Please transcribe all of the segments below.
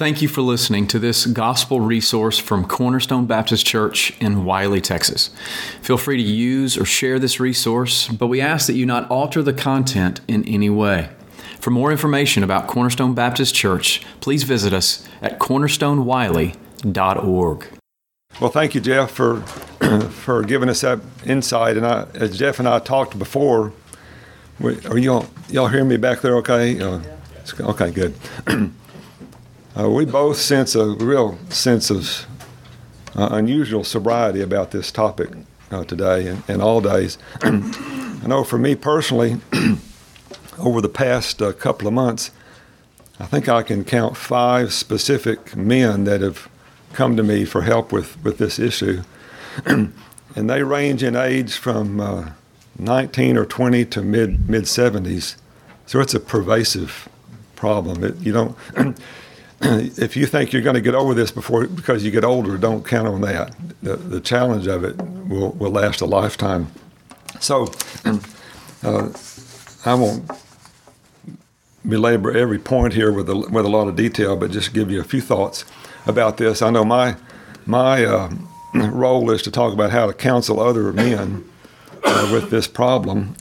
Thank you for listening to this gospel resource from Cornerstone Baptist Church in Wylie, Texas. Feel free to use or share this resource, but we ask that you not alter the content in any way. For more information about Cornerstone Baptist Church, please visit us at cornerstonewylie.org. Well, thank you, Jeff, for for giving us that insight. And I, as Jeff and I talked before, we, are y'all y'all hearing me back there? Okay, uh, okay, good. Uh, we both sense a real sense of uh, unusual sobriety about this topic uh, today and, and, all days. I know for me personally, over the past uh, couple of months, I think I can count five specific men that have come to me for help with, with this issue. and they range in age from uh, 19 or 20 to mid mid 70s. So it's a pervasive problem. It, you don't if you think you're going to get over this before because you get older, don't count on that. The, the challenge of it will, will last a lifetime. So uh, I won't belabor every point here with a, with a lot of detail, but just give you a few thoughts about this. I know my my uh, role is to talk about how to counsel other men uh, with this problem.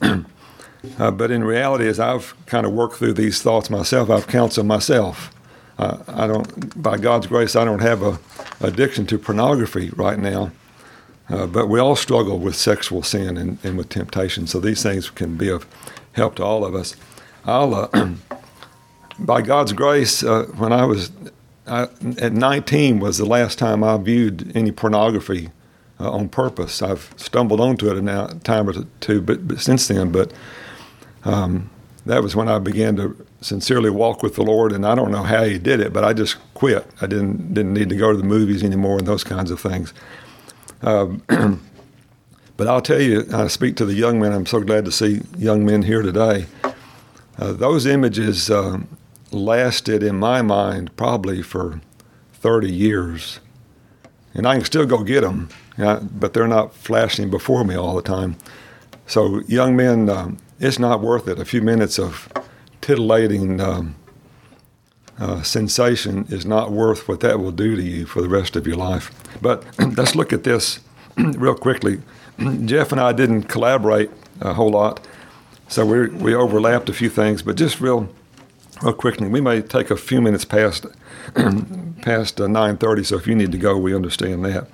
Uh, but in reality, as I've kind of worked through these thoughts myself, I've counseled myself I don't, by God's grace, I don't have a addiction to pornography right now. Uh, but we all struggle with sexual sin and, and, with temptation, so these things can be of help to all of us. I'll, uh, by God's grace, uh, when I was I, at 19 was the last time I viewed any pornography uh, on purpose. I've stumbled onto it a time or two, but, but since then, but um, that was when I began to sincerely walk with the Lord. And I don't know how He did it, but I just quit. I didn't didn't need to go to the movies anymore and those kinds of things. Um, but I'll tell you, I speak to the young men. I'm so glad to see young men here today. Uh, those images uh, lasted in my mind probably for 30 years, and I can still go get them, but they're not flashing before me all the time. So, young men. It's not worth it. A few minutes of titillating um, uh, sensation is not worth what that will do to you for the rest of your life. But let's look at this real quickly. Jeff and I didn't collaborate a whole lot, so we we overlapped a few things. But just real real quickly, we may take a few minutes past past uh, 9:30. So if you need to go, we understand that.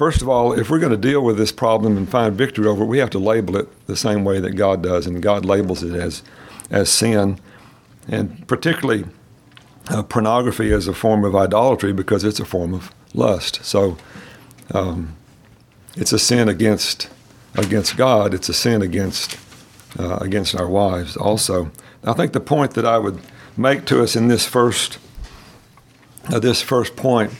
First of all, if we're going to deal with this problem and find victory over it, we have to label it the same way that God does, and God labels it as, as sin, and particularly uh, pornography as a form of idolatry because it's a form of lust. So um, it's a sin against against God. It's a sin against uh, against our wives also. I think the point that I would make to us in this first uh, this first point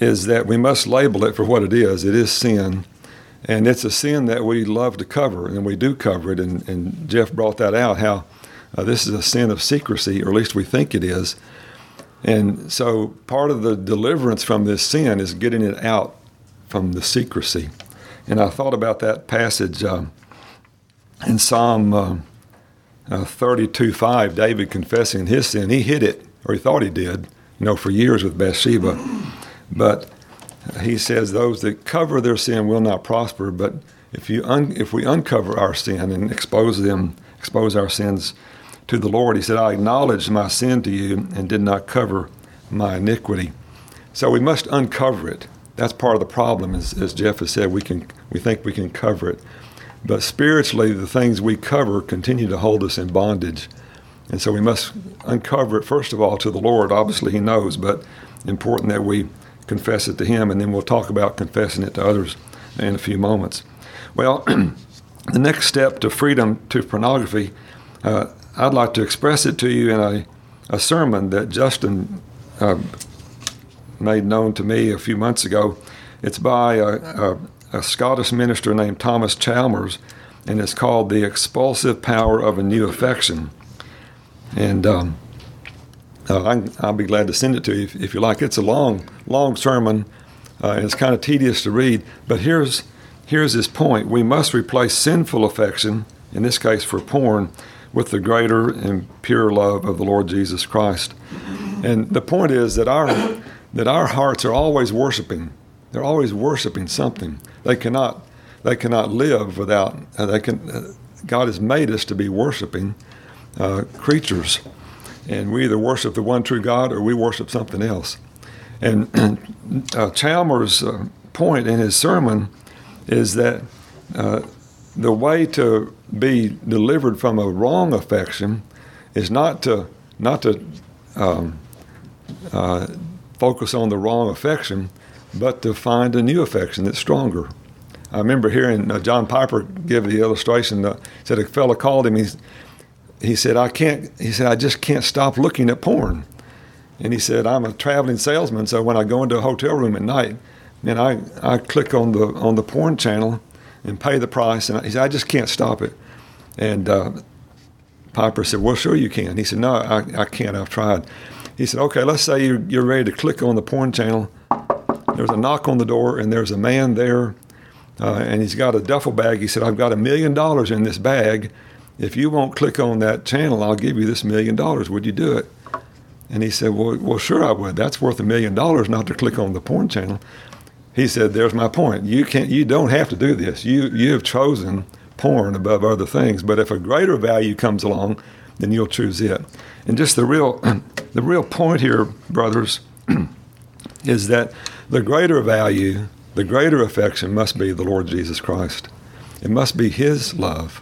is that we must label it for what it is. It is sin. And it's a sin that we love to cover, and we do cover it. And, and Jeff brought that out how uh, this is a sin of secrecy, or at least we think it is. And so part of the deliverance from this sin is getting it out from the secrecy. And I thought about that passage uh, in Psalm uh, uh, 32 5, David confessing his sin. He hid it, or he thought he did, you know, for years with Bathsheba. But he says those that cover their sin will not prosper. But if you un- if we uncover our sin and expose them, expose our sins to the Lord, he said, "I acknowledged my sin to you and did not cover my iniquity." So we must uncover it. That's part of the problem, as, as Jeff has said. We can we think we can cover it, but spiritually, the things we cover continue to hold us in bondage. And so we must uncover it first of all to the Lord. Obviously, He knows, but important that we confess it to Him, and then we'll talk about confessing it to others in a few moments. Well, the next step to freedom to pornography, uh, I'd like to express it to you in a, a sermon that Justin uh, made known to me a few months ago. It's by a, a, a Scottish minister named Thomas Chalmers, and it's called The Expulsive Power of a New Affection. And um, uh, I will be glad to send it to you if, if, you like. It's a long, long sermon, uh, and it's kind of tedious to read. But here's here's his point: we must replace sinful affection, in this case for porn, with the greater and pure love of the Lord Jesus Christ. And the point is that our that our hearts are always worshiping. They're always worshiping something. They cannot they cannot live without. Uh, they can. Uh, God has made us to be worshiping uh, creatures, and we either worship the one true God or we worship something else. And uh, Chalmers' uh, point in his sermon is that uh, the way to be delivered from a wrong affection is not to not to um, uh, focus on the wrong affection, but to find a new affection that's stronger. I remember hearing uh, John Piper give the illustration. that said a fellow called him. He, he said, "I can't." He said, "I just can't stop looking at porn." And he said, "I'm a traveling salesman, so when I go into a hotel room at night, and I, I click on the on the porn channel and pay the price, and he said, I just can't stop it." And uh, Piper said, "Well, sure you can." He said, "No, I, I can't. I've tried." He said, "Okay, let's say you're, you're ready to click on the porn channel. There's a knock on the door, and there's a man there." uh, and he's got a duffel bag. He said, I've got a million dollars in this bag. If you won't click on that channel, I'll give you this million dollars. Would you do it? And he said, well, well, sure I would. That's worth a million dollars not to click on the porn channel. He said, there's my point. You can't, you don't have to do this. You, you have chosen porn above other things. But if a greater value comes along, then you'll choose it. And just the real, the real point here, brothers, is that the greater value the greater affection must be the Lord Jesus Christ. It must be His love.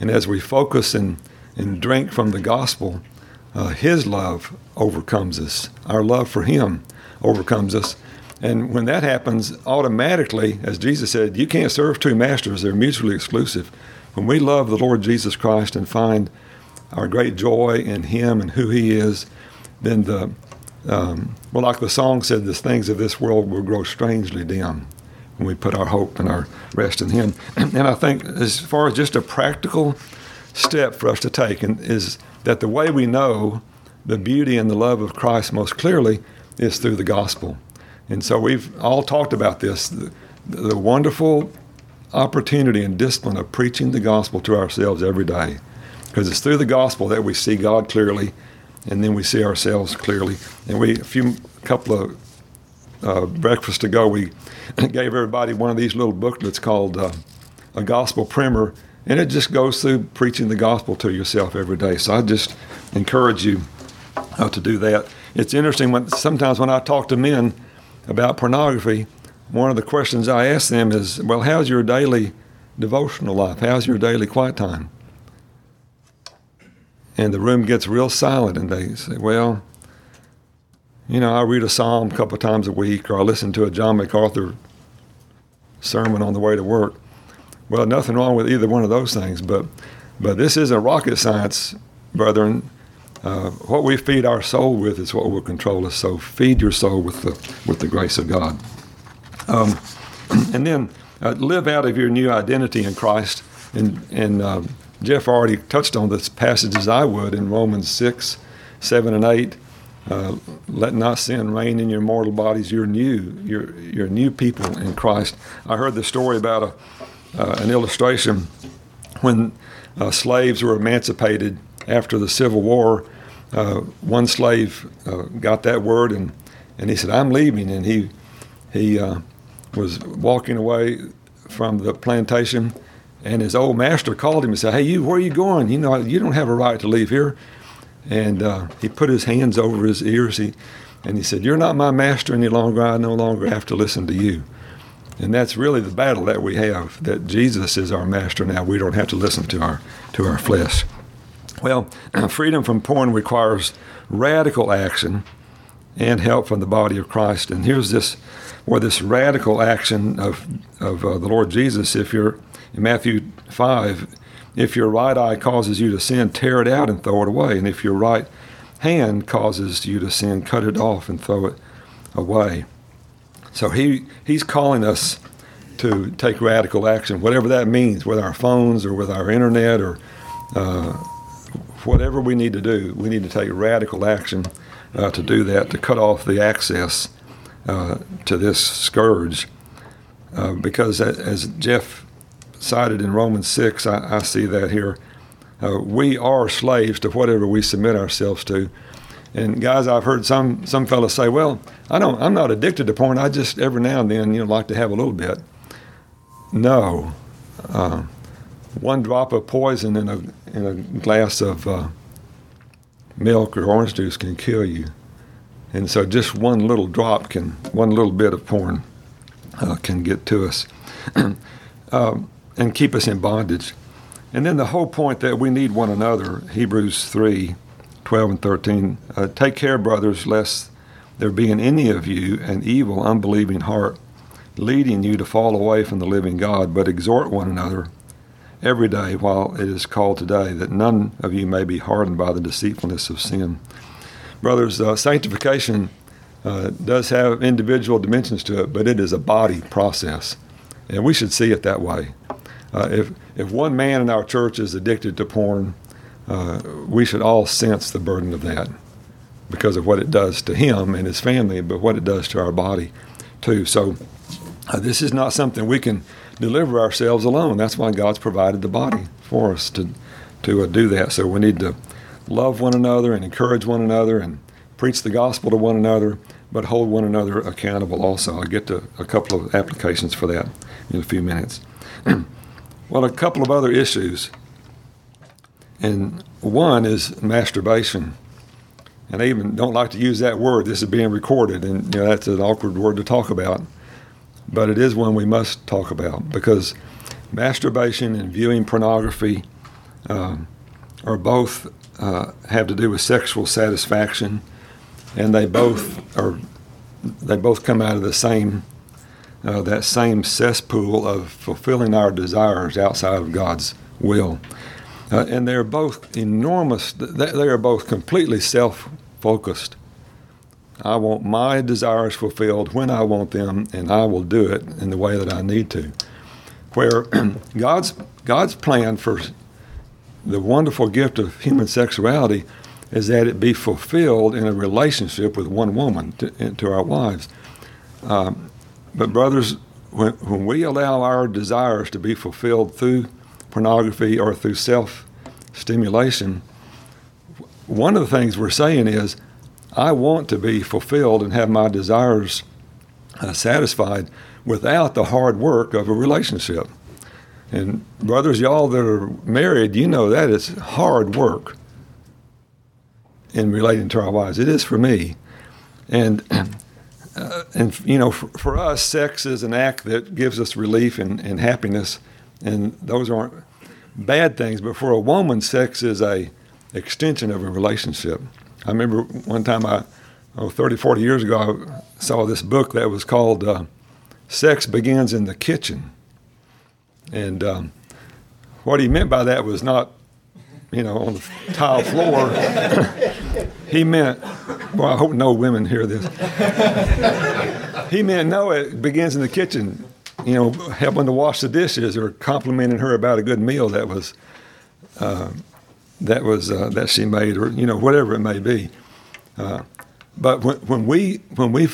And as we focus and, and drink from the gospel, uh, His love overcomes us. Our love for Him overcomes us. And when that happens, automatically, as Jesus said, you can't serve two masters, they're mutually exclusive. When we love the Lord Jesus Christ and find our great joy in Him and who He is, then the um, well, like the song said, the things of this world will grow strangely dim when we put our hope and our rest in Him. And I think, as far as just a practical step for us to take, and is that the way we know the beauty and the love of Christ most clearly is through the gospel. And so we've all talked about this the, the wonderful opportunity and discipline of preaching the gospel to ourselves every day. Because it's through the gospel that we see God clearly and then we see ourselves clearly. And we, a few couple of uh, breakfasts ago, we gave everybody one of these little booklets called uh, a Gospel Primer, and it just goes through preaching the gospel to yourself every day. So I just encourage you uh, to do that. It's interesting when sometimes when I talk to men about pornography, one of the questions I ask them is, "Well, how's your daily devotional life? How's your daily quiet time?" and the room gets real silent, and they say, "Well, you know, I read a psalm a couple times a week, or I listen to a John MacArthur sermon on the way to work." Well, nothing wrong with either one of those things, but but this isn't rocket science, brethren. Uh, what we feed our soul with is what will control us. So feed your soul with the with the grace of God, um, and then uh, live out of your new identity in Christ. And and uh, Jeff already touched on this passage as I would in Romans 6, 7, and 8. Uh, let not sin reign in your mortal bodies. You're new. You're, you're new people in Christ. I heard the story about a, uh, an illustration when uh, slaves were emancipated after the Civil War. Uh, one slave uh, got that word and, and he said, I'm leaving. And he, he was walking away from the plantation and his old master called him and said, "Hey, you, where are you going? You know, you don't have a right to leave here." And uh, he put his hands over his ears. He, and he said, "You're not my master any longer. I no longer have to listen to you." And that's really the battle that we have. That Jesus is our master now. We don't have to listen to our to our flesh. Well, freedom from porn requires radical action and help from the body of Christ. And here's this, where this radical action of of uh, the Lord Jesus. If you're in Matthew 5, if your right eye causes you to sin, tear it out and throw it away. And if your right hand causes you to sin, cut it off and throw it away. So he, he's calling us to take radical action, whatever that means, with our phones or with our internet or uh, whatever we need to do. We need to take radical action uh, to do that, to cut off the access uh, to this scourge. Uh, because as Jeff cited in Romans 6, I, I see that here. Uh, we are slaves to whatever we submit ourselves to. And guys, I've heard some some fellas say, "Well, I don't. I'm not addicted to porn. I just every now and then, you know, like to have a little bit." No, uh, one drop of poison in a in a glass of uh, milk or orange juice can kill you, and so just one little drop can, one little bit of porn, uh, can get to us, um, and keep us in bondage. And then the whole point that we need one another, Hebrews 3 12 and 13. Uh, Take care, brothers, lest there be in any of you an evil, unbelieving heart, leading you to fall away from the living God, but exhort one another every day while it is called today, that none of you may be hardened by the deceitfulness of sin. Brothers, uh, sanctification uh, does have individual dimensions to it, but it is a body process, and we should see it that way. Uh, if if one man in our church is addicted to porn, uh, we should all sense the burden of that because of what it does to him and his family, but what it does to our body too. So uh, this is not something we can deliver ourselves alone. That's why God's provided the body for us to to uh, do that. So we need to love one another and encourage one another and preach the gospel to one another, but hold one another accountable also. I'll get to a couple of applications for that in a few minutes. well, a couple of other issues and one is masturbation. And I even don't like to use that word. This is being recorded, and you know, that's an awkward word to talk about. But it is one we must talk about because masturbation and viewing pornography um, are both uh, have to do with sexual satisfaction, and they both are they both come out of the same uh, that same cesspool of fulfilling our desires outside of God's will. Uh, and they're both enormous, they are both completely self focused. I want my desires fulfilled when I want them, and I will do it in the way that I need to. Where God's, God's plan for the wonderful gift of human sexuality is that it be fulfilled in a relationship with one woman to, to our wives. Um, but, brothers, when, when we allow our desires to be fulfilled through pornography or through self stimulation, one of the things we're saying is, I want to be fulfilled and have my desires uh, satisfied without the hard work of a relationship. And brothers, y'all that are married, you know that it's hard work in relating to our wives. It is for me. And uh, and you know, for, for, us, sex is an act that gives us relief and, and happiness, and those aren't bad things, but for a woman, sex is a extension of a relationship. I remember one time I, oh, 30, 40 years ago, I saw this book that was called uh, Sex Begins in the Kitchen. And um, what he meant by that was not, you know, on the tile floor. he meant, well, I hope no women hear this. he meant, no, it begins in the kitchen you know, helping to wash the dishes or complimenting her about a good meal that was uh, that was uh, that she made, or you know, whatever it may be. Uh, but when, when we when we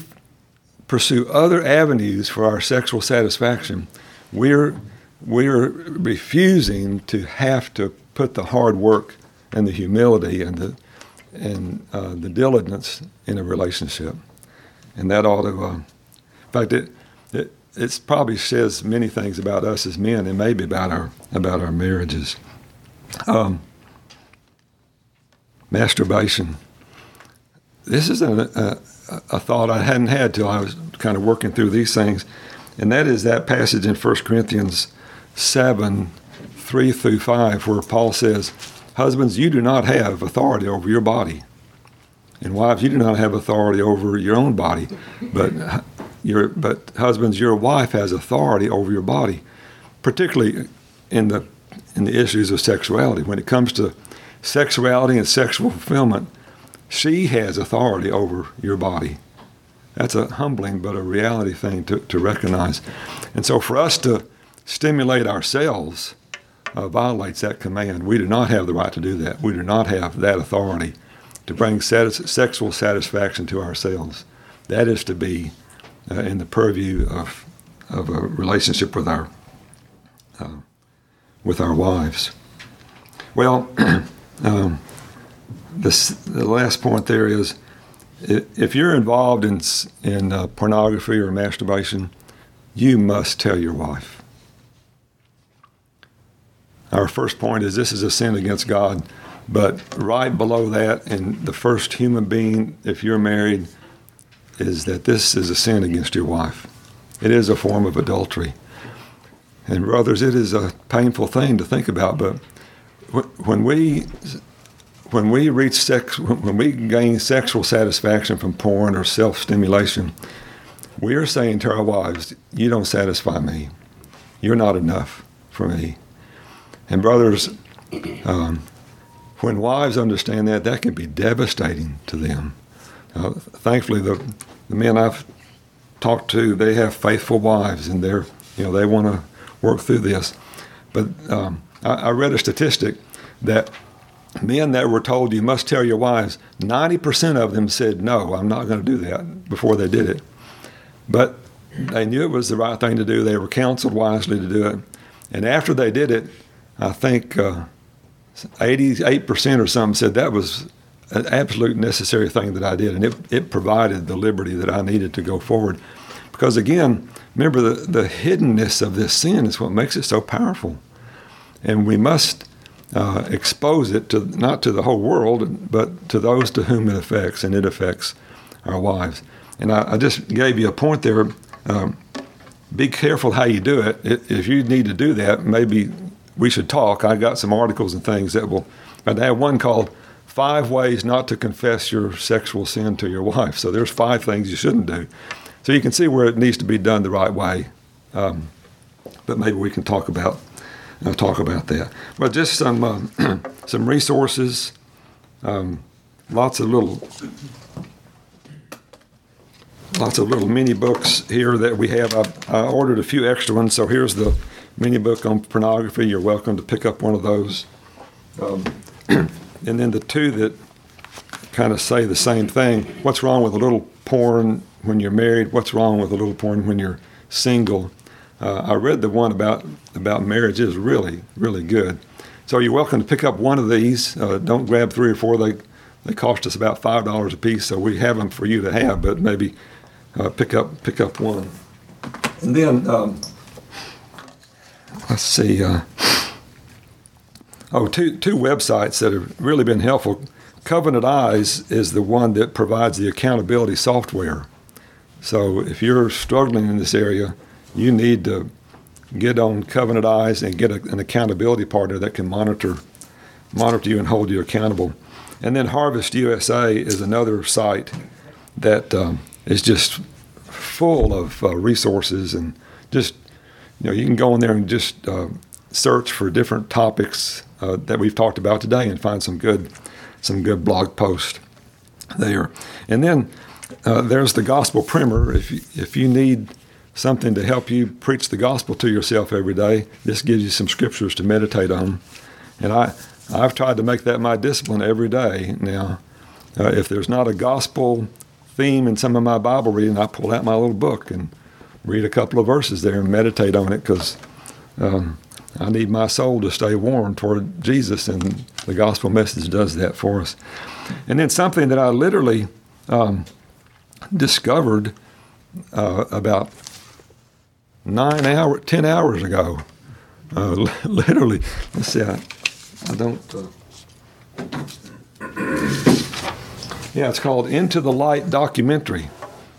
pursue other avenues for our sexual satisfaction, we're we're refusing to have to put the hard work and the humility and the and uh, the diligence in a relationship, and that ought to. Uh, in fact, it, it it probably says many things about us as men and maybe about our about our marriages. Um, masturbation. This is a, a, a, thought I hadn't had till I was kind of working through these things, and that is that passage in 1 Corinthians 7 3 through 5, where Paul says, Husbands, you do not have authority over your body. And wives, you do not have authority over your own body, but your, but husbands, your wife has authority over your body, particularly in the in the issues of sexuality. When it comes to sexuality and sexual fulfillment, she has authority over your body. That's a humbling but a reality thing to, to recognize. And so for us to stimulate ourselves uh, violates that command. We do not have the right to do that. We do not have that authority to bring satis- sexual satisfaction to ourselves. That is to be uh, in the purview of, of a relationship with our, uh, with our wives. Well, um, this, the last point there is if you're involved in, in uh, pornography or masturbation, you must tell your wife. Our first point is this is a sin against God, but right below that, and the first human being, if you're married, is that this is a sin against your wife. It is a form of adultery. And brothers, it is a painful thing to think about, but when we when we reach sex when we gain sexual satisfaction from porn or self-stimulation, we are saying to our wives, "You don't satisfy me. You're not enough for me." And brothers, um, when wives understand that, that can be devastating to them. Uh, thankfully, the, the men I've talked to, they have faithful wives, and they're you know they want to work through this. But um, I, I read a statistic that men that were told you must tell your wives, 90% of them said, no, I'm not going to do that before they did it. But they knew it was the right thing to do. They were counseled wisely to do it. And after they did it, I think uh, 88% or something said that was an absolute necessary thing that I did. And it, it provided the liberty that I needed to go forward. Because again, remember the, the hiddenness of this sin is what makes it so powerful. And we must uh, expose it to not to the whole world, but to those to whom it affects, and it affects our wives. And I, I just gave you a point there. Um, be careful how you do it. it. If you need to do that, maybe we should talk. I got some articles and things that will. I have one called Five Ways Not to Confess Your Sexual Sin to Your Wife. So there's five things you shouldn't do. So you can see where it needs to be done the right way. Um, but maybe we can talk about uh, talk about that. But just some uh, some resources, um, lots of little lots of little mini books here that we have. I, I ordered a few extra ones, so here's the mini book on pornography. You're welcome to pick up one of those. Um, and then the two that kind of say the same thing. What's wrong with a little porn when you're married? What's wrong with a little porn when you're single? Uh, I read the one about about marriage is really really good. So you're welcome to pick up one of these. Uh, don't grab three or four. They they cost us about five dollars a piece, so we have them for you to have. But maybe uh, pick up pick up one. And then um, let's see. Uh, oh, two two websites that have really been helpful. Covenant Eyes is the one that provides the accountability software. So if you're struggling in this area, you need to get on Covenant Eyes and get a, an accountability partner that can monitor monitor you and hold you accountable. And then Harvest USA is another site that um, is just full of uh, resources and just you know you can go in there and just uh, search for different topics uh, that we've talked about today and find some good some good blog posts there. And then uh, there's the Gospel Primer. If you, if you need something to help you preach the gospel to yourself every day, this gives you some scriptures to meditate on. And I I've tried to make that my discipline every day. Now, uh, if there's not a gospel theme in some of my Bible reading, I pull out my little book and read a couple of verses there and meditate on it because um, I need my soul to stay warm toward Jesus, and the gospel message does that for us. And then something that I literally um, discovered uh, about nine hours, ten hours ago. Uh, literally, let's see, I, I don't. Uh, yeah, it's called Into the Light documentary.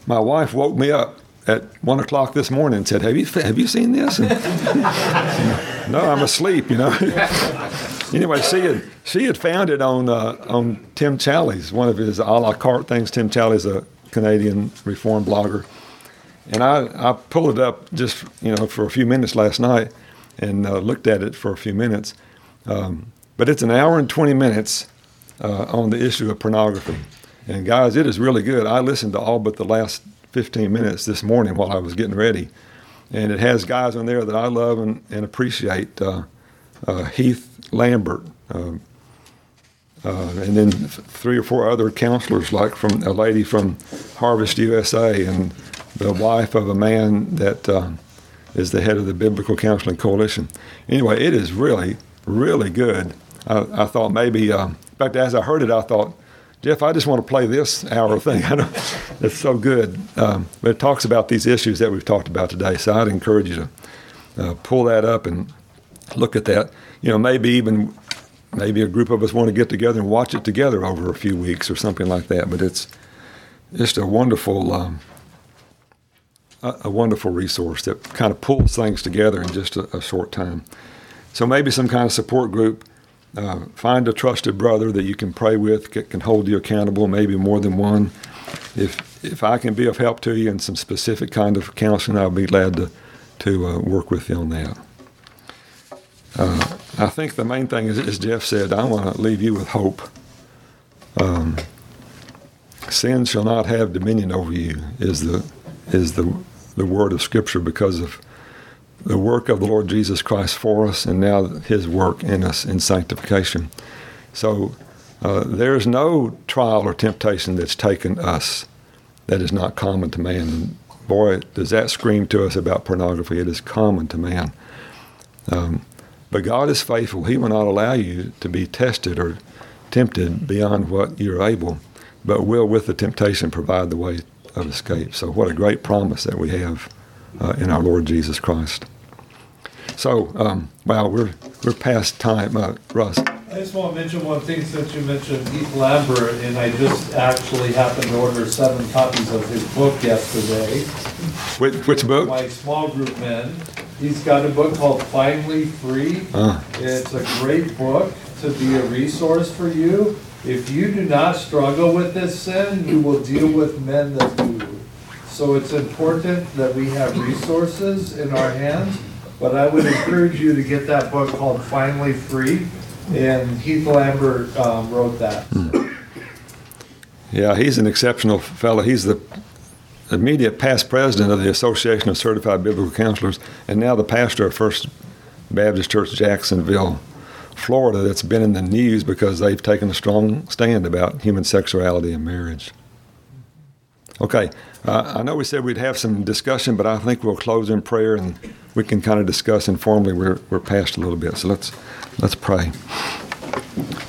My wife woke me up at one o'clock this morning and said, "Have you have you seen this?" And, no, I'm asleep. You know. anyway, she had she had found it on uh, on Tim Challies, one of his a la carte things. Tim Challies, a Canadian reform blogger, and I I pulled it up just you know for a few minutes last night and uh, looked at it for a few minutes. Um, but it's an hour and 20 minutes uh, on the issue of pornography. And guys, it is really good. I listened to all but the last 15 minutes this morning while I was getting ready. And it has guys on there that I love and, and appreciate. Uh, uh, Heath Lambert, um, uh, and then three or four other counselors, like from a lady from Harvest USA, and the wife of a man that uh, is the head of the Biblical Counseling Coalition. Anyway, it is really, really good. I, I thought maybe, uh, in fact, as I heard it, I thought, Jeff, I just want to play this hour thing. I know it's so good. Um, but it talks about these issues that we've talked about today. So I'd encourage you to uh, pull that up and look at that. You know, maybe even maybe a group of us want to get together and watch it together over a few weeks or something like that. But it's just a wonderful, um, a, wonderful resource that kind of pulls things together in just a, a short time. So maybe some kind of support group. Uh, find a trusted brother that you can pray with, can, can hold you accountable, maybe more than one. If if I can be of help to you in some specific kind of counseling, I'll be glad to to uh, work with you on that. Uh, I think the main thing is, as Jeff said, I want to leave you with hope. Um, sin shall not have dominion over you is the is the the word of Scripture because of the work of the Lord Jesus Christ for us, and now His work in us in sanctification. So uh, there is no trial or temptation that's taken us that is not common to man. Boy, does that scream to us about pornography? It is common to man. Um, but God is faithful. He will not allow you to be tested or tempted beyond what you're able, but will, with the temptation, provide the way of escape. So, what a great promise that we have uh, in our Lord Jesus Christ. So, um, wow, we're we're past time, uh, Russ. I just want to mention one thing since you mentioned Heath Lambert, and I just actually happened to order seven copies of his book yesterday. Which, which book? My small group men. He's got a book called Finally Free. Uh. It's a great book to be a resource for you. If you do not struggle with this sin, you will deal with men that do. So it's important that we have resources in our hands. But I would encourage you to get that book called Finally Free and Heath Lambert um, wrote that. Hmm. Yeah, he's an exceptional fellow. He's the immediate past president of the Association of Certified Biblical Counselors, and now the pastor of First Baptist Church Jacksonville, Florida, that's been in the news because they've taken a strong stand about human sexuality and marriage. Okay, uh, I know we said we'd have some discussion, but I think we'll close in prayer and we can kind of discuss informally. We're, we're past a little bit, so let's let's pray.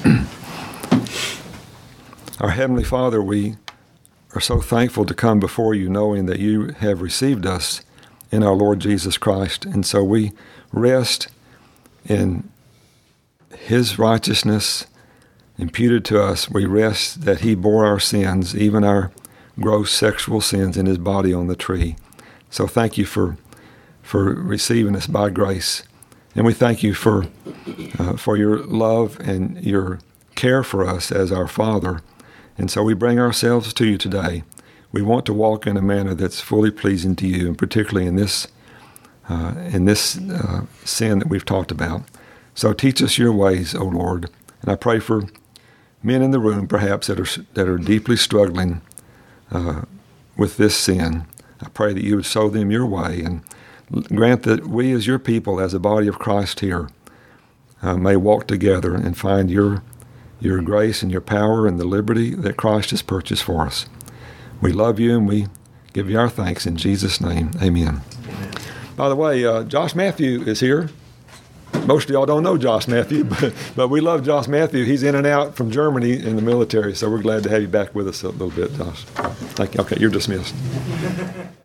Our Heavenly Father, we are so thankful to come before you knowing that you have received us in our Lord Jesus Christ. And so we rest in his righteousness imputed to us. We rest that he bore our sins, even our gross sexual sins, in his body on the tree. So thank you for, for receiving us by grace. And we thank you for, uh, for your love and your care for us as our Father. And so we bring ourselves to you today. We want to walk in a manner that's fully pleasing to you, and particularly in this, uh, in this uh, sin that we've talked about. So teach us your ways, O Lord. And I pray for men in the room, perhaps, that are, that are deeply struggling uh, with this sin. I pray that you would show them your way and grant that we, as your people, as a body of Christ here, uh, may walk together and find your your grace and your power and the liberty that Christ has purchased for us. We love you and we give you our thanks in Jesus' name. Amen. Amen. By the way, uh, Josh Matthew is here. Most of y'all don't know Josh Matthew, but, but we love Josh Matthew. He's in and out from Germany in the military, so we're glad to have you back with us a little bit, Josh. Thank you. Okay, you're dismissed.